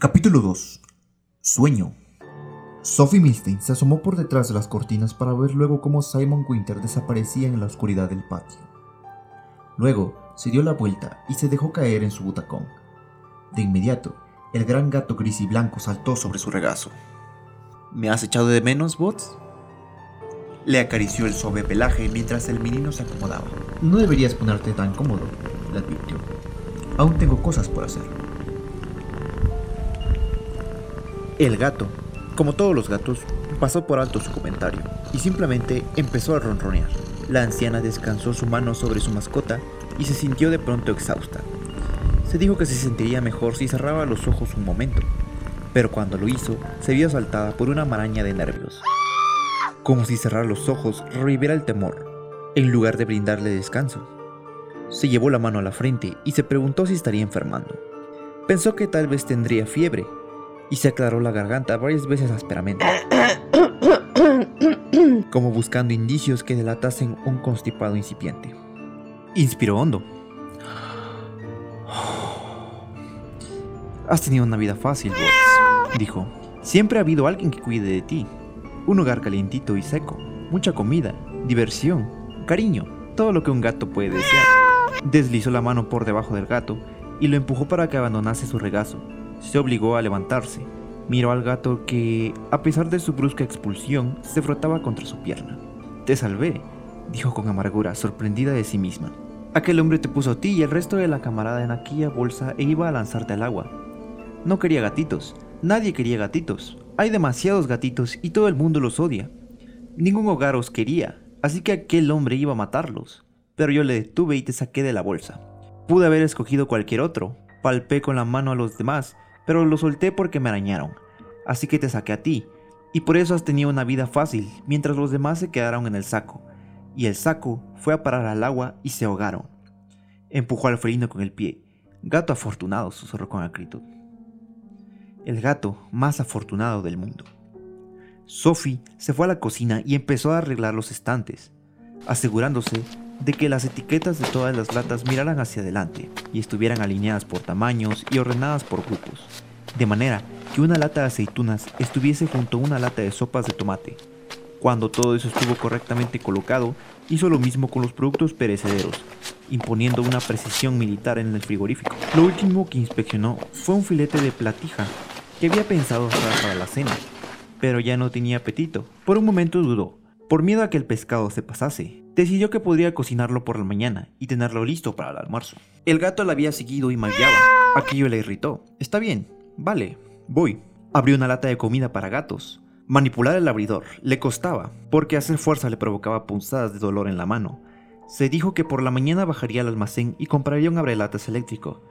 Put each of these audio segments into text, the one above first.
Capítulo 2. Sueño. Sophie Milstein se asomó por detrás de las cortinas para ver luego cómo Simon Winter desaparecía en la oscuridad del patio. Luego se dio la vuelta y se dejó caer en su butacón. De inmediato, el gran gato gris y blanco saltó sobre su regazo. ¿Me has echado de menos, Bots? Le acarició el suave pelaje mientras el menino se acomodaba. No deberías ponerte tan cómodo, le advirtió. Aún tengo cosas por hacer. El gato, como todos los gatos, pasó por alto su comentario y simplemente empezó a ronronear. La anciana descansó su mano sobre su mascota y se sintió de pronto exhausta. Se dijo que se sentiría mejor si cerraba los ojos un momento, pero cuando lo hizo, se vio asaltada por una maraña de nervios. Como si cerrar los ojos reviviera el temor, en lugar de brindarle descanso. Se llevó la mano a la frente y se preguntó si estaría enfermando. Pensó que tal vez tendría fiebre y se aclaró la garganta varias veces ásperamente, como buscando indicios que delatasen un constipado incipiente. Inspiró hondo. Has tenido una vida fácil, dijo. Siempre ha habido alguien que cuide de ti. Un hogar calientito y seco, mucha comida, diversión, cariño, todo lo que un gato puede desear. Deslizó la mano por debajo del gato y lo empujó para que abandonase su regazo, se obligó a levantarse. Miró al gato que, a pesar de su brusca expulsión, se frotaba contra su pierna. Te salvé, dijo con amargura, sorprendida de sí misma. Aquel hombre te puso a ti y el resto de la camarada en aquella bolsa e iba a lanzarte al agua. No quería gatitos, nadie quería gatitos. Hay demasiados gatitos y todo el mundo los odia. Ningún hogar os quería, así que aquel hombre iba a matarlos. Pero yo le detuve y te saqué de la bolsa. Pude haber escogido cualquier otro. Palpé con la mano a los demás pero lo solté porque me arañaron. Así que te saqué a ti, y por eso has tenido una vida fácil, mientras los demás se quedaron en el saco. Y el saco fue a parar al agua y se ahogaron. Empujó al felino con el pie. Gato afortunado, susurró con acritud. El gato más afortunado del mundo. Sophie se fue a la cocina y empezó a arreglar los estantes, asegurándose de que las etiquetas de todas las latas miraran hacia adelante y estuvieran alineadas por tamaños y ordenadas por grupos, de manera que una lata de aceitunas estuviese junto a una lata de sopas de tomate. Cuando todo eso estuvo correctamente colocado, hizo lo mismo con los productos perecederos, imponiendo una precisión militar en el frigorífico. Lo último que inspeccionó fue un filete de platija que había pensado usar para la cena, pero ya no tenía apetito. Por un momento dudó, por miedo a que el pescado se pasase, decidió que podría cocinarlo por la mañana y tenerlo listo para el almuerzo. El gato la había seguido y maullaba. Aquello le irritó. Está bien, vale, voy. Abrió una lata de comida para gatos. Manipular el abridor le costaba, porque hacer fuerza le provocaba punzadas de dolor en la mano. Se dijo que por la mañana bajaría al almacén y compraría un abrelatas eléctrico.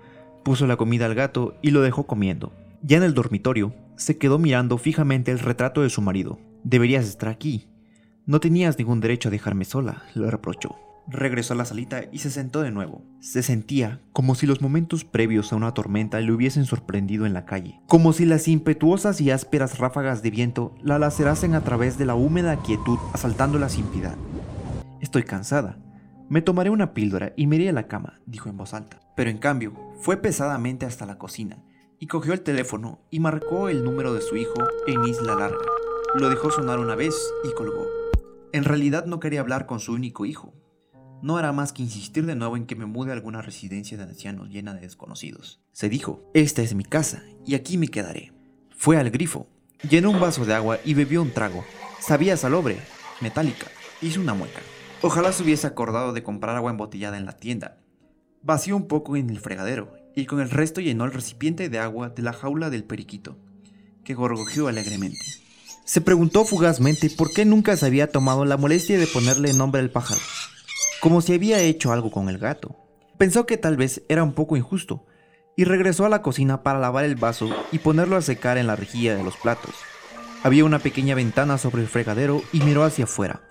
Puso la comida al gato y lo dejó comiendo. Ya en el dormitorio, se quedó mirando fijamente el retrato de su marido. Deberías estar aquí, no tenías ningún derecho a dejarme sola, le reprochó. Regresó a la salita y se sentó de nuevo. Se sentía como si los momentos previos a una tormenta le hubiesen sorprendido en la calle, como si las impetuosas y ásperas ráfagas de viento la lacerasen a través de la húmeda quietud, asaltándola sin piedad. Estoy cansada. Me tomaré una píldora y me iré a la cama, dijo en voz alta. Pero en cambio, fue pesadamente hasta la cocina y cogió el teléfono y marcó el número de su hijo en Isla Larga. Lo dejó sonar una vez y colgó. En realidad no quería hablar con su único hijo. No hará más que insistir de nuevo en que me mude a alguna residencia de ancianos llena de desconocidos. Se dijo, esta es mi casa y aquí me quedaré. Fue al grifo, llenó un vaso de agua y bebió un trago. Sabía salobre, metálica. Hizo una mueca. Ojalá se hubiese acordado de comprar agua embotellada en la tienda. Vació un poco en el fregadero y con el resto llenó el recipiente de agua de la jaula del periquito, que gorgojeó alegremente. Se preguntó fugazmente por qué nunca se había tomado la molestia de ponerle nombre al pájaro, como si había hecho algo con el gato. Pensó que tal vez era un poco injusto, y regresó a la cocina para lavar el vaso y ponerlo a secar en la rejilla de los platos. Había una pequeña ventana sobre el fregadero y miró hacia afuera.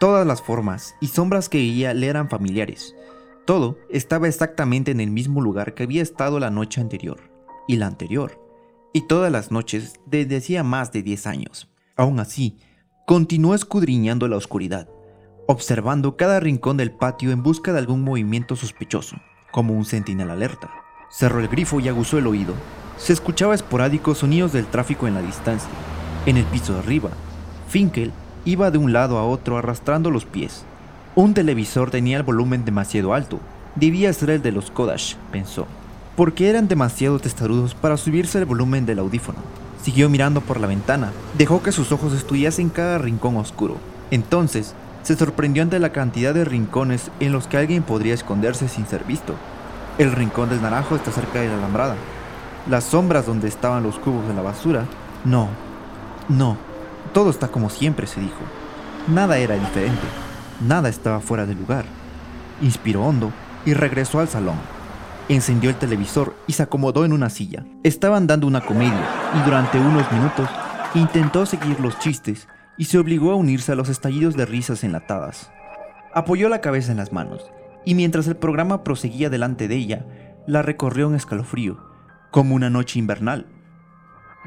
Todas las formas y sombras que veía le eran familiares. Todo estaba exactamente en el mismo lugar que había estado la noche anterior, y la anterior, y todas las noches desde hacía más de 10 años. Aún así, continuó escudriñando la oscuridad, observando cada rincón del patio en busca de algún movimiento sospechoso, como un sentinel alerta. Cerró el grifo y aguzó el oído. Se escuchaba esporádicos sonidos del tráfico en la distancia. En el piso de arriba, Finkel iba de un lado a otro arrastrando los pies. Un televisor tenía el volumen demasiado alto. Debía ser el de los Kodash, pensó, porque eran demasiado testarudos para subirse el volumen del audífono. Siguió mirando por la ventana, dejó que sus ojos estudiasen cada rincón oscuro. Entonces, se sorprendió ante la cantidad de rincones en los que alguien podría esconderse sin ser visto. El rincón del naranjo está cerca de la alambrada. Las sombras donde estaban los cubos de la basura. No, no, todo está como siempre, se dijo. Nada era diferente, nada estaba fuera de lugar. Inspiró hondo y regresó al salón. Encendió el televisor y se acomodó en una silla. Estaban dando una comedia y durante unos minutos intentó seguir los chistes y se obligó a unirse a los estallidos de risas enlatadas. Apoyó la cabeza en las manos y mientras el programa proseguía delante de ella, la recorrió un escalofrío, como una noche invernal.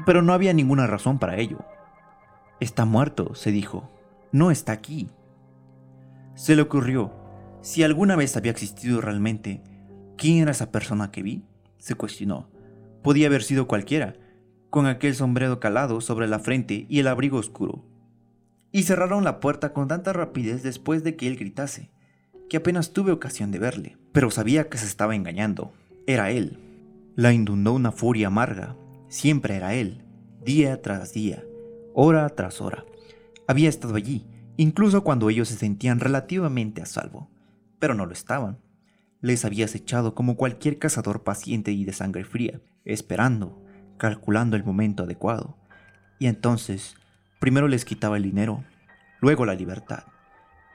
Pero no había ninguna razón para ello. Está muerto, se dijo. No está aquí. Se le ocurrió, si alguna vez había existido realmente, ¿quién era esa persona que vi? Se cuestionó. Podía haber sido cualquiera, con aquel sombrero calado sobre la frente y el abrigo oscuro. Y cerraron la puerta con tanta rapidez después de que él gritase, que apenas tuve ocasión de verle, pero sabía que se estaba engañando. Era él. La inundó una furia amarga. Siempre era él, día tras día, hora tras hora. Había estado allí, incluso cuando ellos se sentían relativamente a salvo, pero no lo estaban. Les había acechado como cualquier cazador paciente y de sangre fría, esperando, calculando el momento adecuado. Y entonces, primero les quitaba el dinero, luego la libertad.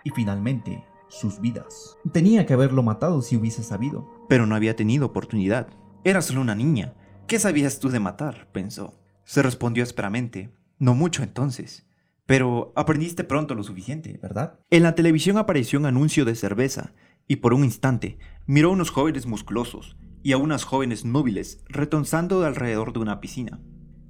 Y finalmente, sus vidas. Tenía que haberlo matado si hubiese sabido. Pero no había tenido oportunidad. Era solo una niña. ¿Qué sabías tú de matar? pensó. Se respondió ásperamente. No mucho entonces. Pero aprendiste pronto lo suficiente, ¿verdad? En la televisión apareció un anuncio de cerveza, y por un instante miró a unos jóvenes musculosos y a unas jóvenes núbiles retonzando alrededor de una piscina.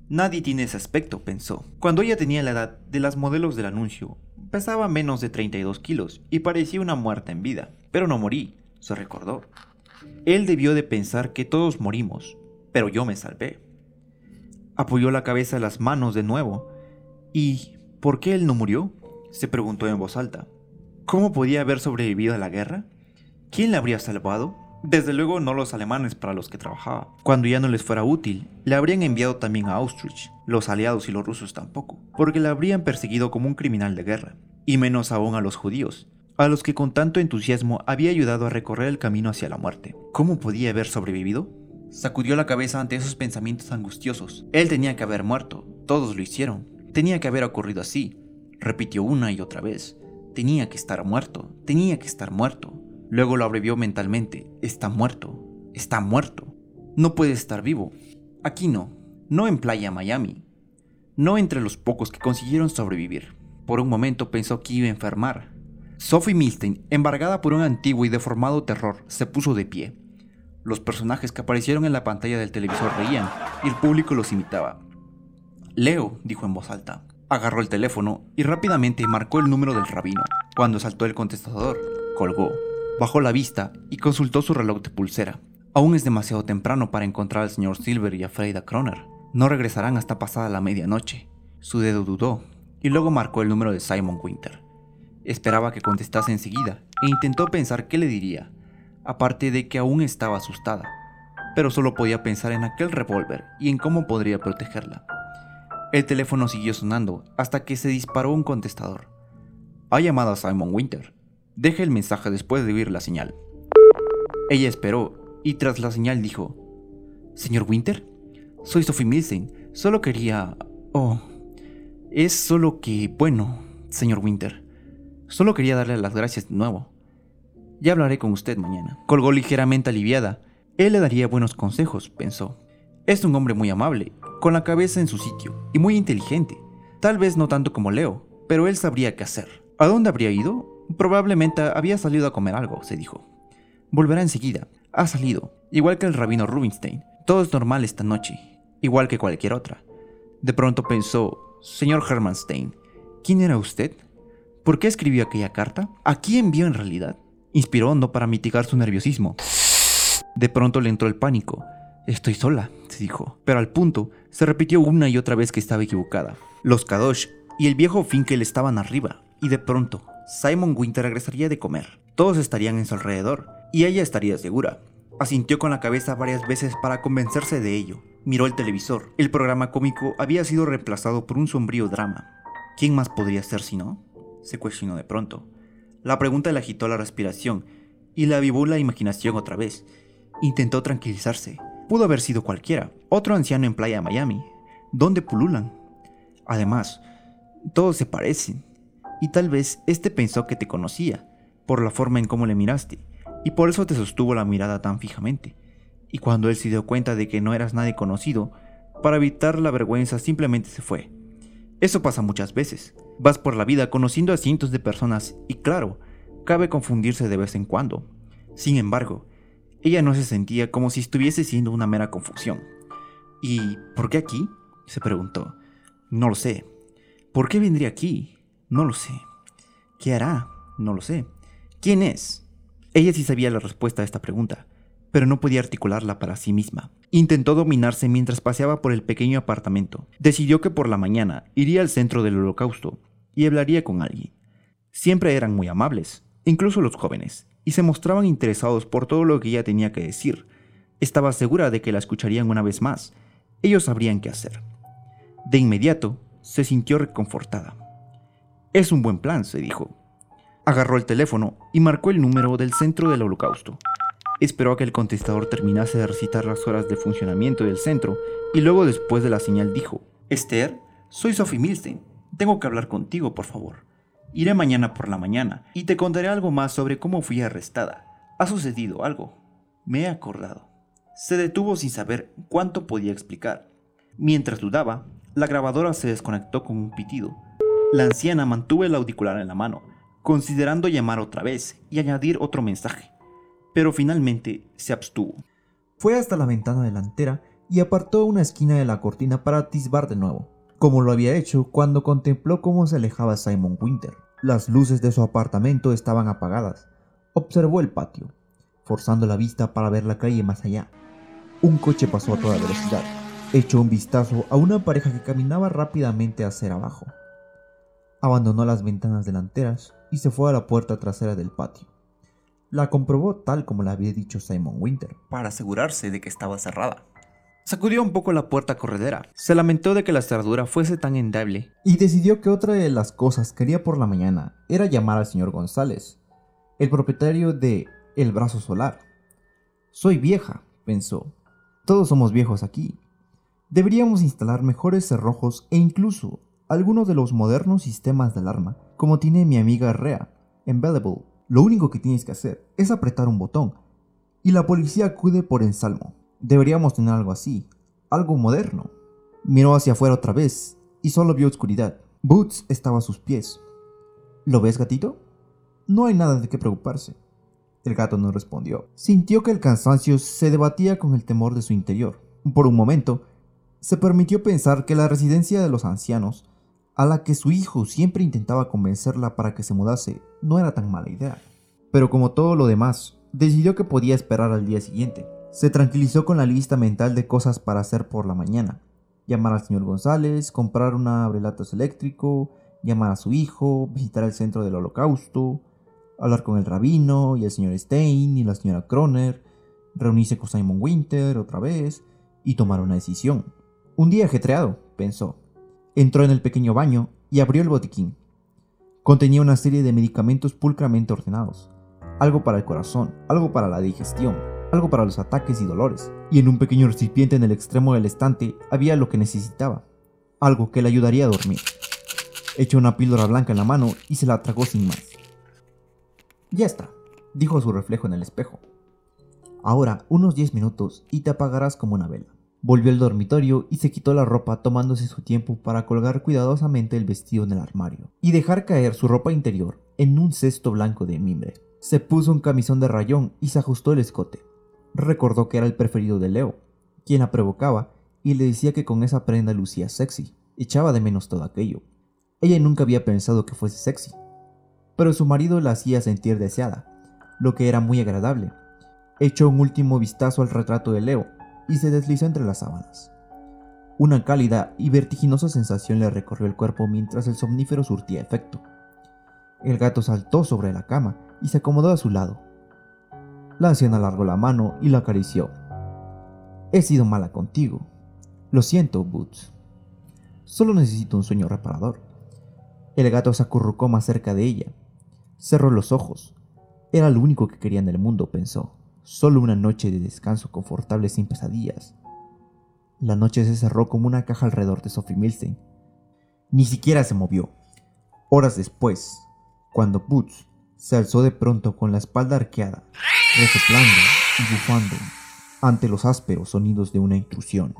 Nadie tiene ese aspecto, pensó. Cuando ella tenía la edad de las modelos del anuncio, pesaba menos de 32 kilos y parecía una muerta en vida. Pero no morí, se recordó. Él debió de pensar que todos morimos, pero yo me salvé. Apoyó la cabeza en las manos de nuevo. ¿Y por qué él no murió? se preguntó en voz alta. ¿Cómo podía haber sobrevivido a la guerra? ¿Quién le habría salvado? Desde luego no los alemanes para los que trabajaba. Cuando ya no les fuera útil, le habrían enviado también a Auschwitz, los aliados y los rusos tampoco, porque le habrían perseguido como un criminal de guerra, y menos aún a los judíos, a los que con tanto entusiasmo había ayudado a recorrer el camino hacia la muerte. ¿Cómo podía haber sobrevivido? Sacudió la cabeza ante esos pensamientos angustiosos. Él tenía que haber muerto, todos lo hicieron. Tenía que haber ocurrido así. Repitió una y otra vez. Tenía que estar muerto, tenía que estar muerto. Luego lo abrevió mentalmente. Está muerto, está muerto. No puede estar vivo. Aquí no, no en Playa Miami. No entre los pocos que consiguieron sobrevivir. Por un momento pensó que iba a enfermar. Sophie Milstein, embargada por un antiguo y deformado terror, se puso de pie. Los personajes que aparecieron en la pantalla del televisor reían y el público los imitaba. Leo, dijo en voz alta. Agarró el teléfono y rápidamente marcó el número del rabino. Cuando saltó el contestador, colgó, bajó la vista y consultó su reloj de pulsera. Aún es demasiado temprano para encontrar al señor Silver y a Freida Kroner. No regresarán hasta pasada la medianoche. Su dedo dudó y luego marcó el número de Simon Winter. Esperaba que contestase enseguida e intentó pensar qué le diría, aparte de que aún estaba asustada, pero solo podía pensar en aquel revólver y en cómo podría protegerla. El teléfono siguió sonando hasta que se disparó un contestador. Ha llamado a Simon Winter. Deje el mensaje después de oír la señal. Ella esperó y tras la señal dijo, Señor Winter, soy Sophie Milsen. Solo quería... Oh, es solo que... Bueno, señor Winter, solo quería darle las gracias de nuevo. Ya hablaré con usted mañana. Colgó ligeramente aliviada. Él le daría buenos consejos, pensó. Es un hombre muy amable, con la cabeza en su sitio, y muy inteligente. Tal vez no tanto como Leo, pero él sabría qué hacer. ¿A dónde habría ido? Probablemente había salido a comer algo, se dijo. Volverá enseguida. Ha salido, igual que el rabino Rubinstein. Todo es normal esta noche, igual que cualquier otra. De pronto pensó, señor Hermanstein, ¿quién era usted? ¿Por qué escribió aquella carta? ¿A quién envió en realidad? Inspiró hondo para mitigar su nerviosismo. De pronto le entró el pánico. Estoy sola, suerte, dijo, pero al punto se repitió una y otra vez que estaba equivocada. Los Kadosh y el viejo Finkel estaban arriba, y de pronto Simon Winter regresaría de comer. Todos estarían en su alrededor, y ella estaría segura. Asintió con la cabeza varias veces para convencerse de ello. Miró el televisor. El programa cómico había sido reemplazado por un sombrío drama. ¿Quién más podría ser si no? se cuestionó de pronto. La pregunta le agitó la respiración y le avivó la imaginación otra vez. Intentó tranquilizarse. Pudo haber sido cualquiera, otro anciano en Playa Miami, donde pululan. Además, todos se parecen, y tal vez este pensó que te conocía, por la forma en cómo le miraste, y por eso te sostuvo la mirada tan fijamente. Y cuando él se dio cuenta de que no eras nadie conocido, para evitar la vergüenza simplemente se fue. Eso pasa muchas veces. Vas por la vida conociendo a cientos de personas y claro, cabe confundirse de vez en cuando. Sin embargo, ella no se sentía como si estuviese siendo una mera confusión. ¿Y por qué aquí? se preguntó. No lo sé. ¿Por qué vendría aquí? No lo sé. ¿Qué hará? No lo sé. ¿Quién es? Ella sí sabía la respuesta a esta pregunta, pero no podía articularla para sí misma. Intentó dominarse mientras paseaba por el pequeño apartamento. Decidió que por la mañana iría al centro del holocausto y hablaría con alguien. Siempre eran muy amables, incluso los jóvenes, y se mostraban interesados por todo lo que ella tenía que decir. Estaba segura de que la escucharían una vez más. Ellos sabrían qué hacer. De inmediato, se sintió reconfortada. Es un buen plan, se dijo. Agarró el teléfono y marcó el número del centro del holocausto. Esperó a que el contestador terminase de recitar las horas de funcionamiento del centro y luego después de la señal dijo, Esther, soy Sophie Milstein. Tengo que hablar contigo, por favor. Iré mañana por la mañana y te contaré algo más sobre cómo fui arrestada. Ha sucedido algo. Me he acordado. Se detuvo sin saber cuánto podía explicar. Mientras dudaba, la grabadora se desconectó con un pitido. La anciana mantuvo el auricular en la mano, considerando llamar otra vez y añadir otro mensaje, pero finalmente se abstuvo. Fue hasta la ventana delantera y apartó una esquina de la cortina para atisbar de nuevo, como lo había hecho cuando contempló cómo se alejaba Simon Winter. Las luces de su apartamento estaban apagadas. Observó el patio, forzando la vista para ver la calle más allá. Un coche pasó a toda velocidad. Echó un vistazo a una pareja que caminaba rápidamente hacia abajo. Abandonó las ventanas delanteras y se fue a la puerta trasera del patio. La comprobó tal como le había dicho Simon Winter, para asegurarse de que estaba cerrada. Sacudió un poco la puerta corredera. Se lamentó de que la cerradura fuese tan endeble. Y decidió que otra de las cosas que haría por la mañana era llamar al señor González, el propietario de El Brazo Solar. Soy vieja, pensó. Todos somos viejos aquí. Deberíamos instalar mejores cerrojos e incluso algunos de los modernos sistemas de alarma, como tiene mi amiga Rea, en Bellable. Lo único que tienes que hacer es apretar un botón y la policía acude por ensalmo. Deberíamos tener algo así, algo moderno. Miró hacia afuera otra vez y solo vio oscuridad. Boots estaba a sus pies. ¿Lo ves, gatito? No hay nada de qué preocuparse. El gato no respondió. Sintió que el cansancio se debatía con el temor de su interior. Por un momento, se permitió pensar que la residencia de los ancianos, a la que su hijo siempre intentaba convencerla para que se mudase, no era tan mala idea. Pero como todo lo demás, decidió que podía esperar al día siguiente. Se tranquilizó con la lista mental de cosas para hacer por la mañana. Llamar al señor González, comprar un abrelatos eléctrico, llamar a su hijo, visitar el centro del holocausto, hablar con el rabino y el señor Stein y la señora Kroner, reunirse con Simon Winter otra vez y tomar una decisión. Un día ajetreado, pensó. Entró en el pequeño baño y abrió el botiquín. Contenía una serie de medicamentos pulcramente ordenados. Algo para el corazón, algo para la digestión, algo para los ataques y dolores, y en un pequeño recipiente en el extremo del estante había lo que necesitaba, algo que le ayudaría a dormir. Echó una píldora blanca en la mano y se la tragó sin más. Ya está, dijo su reflejo en el espejo. Ahora unos 10 minutos y te apagarás como una vela. Volvió al dormitorio y se quitó la ropa tomándose su tiempo para colgar cuidadosamente el vestido en el armario y dejar caer su ropa interior en un cesto blanco de mimbre. Se puso un camisón de rayón y se ajustó el escote recordó que era el preferido de Leo, quien la provocaba y le decía que con esa prenda lucía sexy. Echaba de menos todo aquello. Ella nunca había pensado que fuese sexy, pero su marido la hacía sentir deseada, lo que era muy agradable. Echó un último vistazo al retrato de Leo y se deslizó entre las sábanas. Una cálida y vertiginosa sensación le recorrió el cuerpo mientras el somnífero surtía efecto. El gato saltó sobre la cama y se acomodó a su lado. La anciana alargó la mano y lo acarició. He sido mala contigo. Lo siento, Boots. Solo necesito un sueño reparador. El gato se acurrucó más cerca de ella. Cerró los ojos. Era lo único que quería en el mundo, pensó. Solo una noche de descanso confortable sin pesadillas. La noche se cerró como una caja alrededor de Sophie Milstein. Ni siquiera se movió. Horas después, cuando Boots se alzó de pronto con la espalda arqueada, resoplando y bufando ante los ásperos sonidos de una intrusión.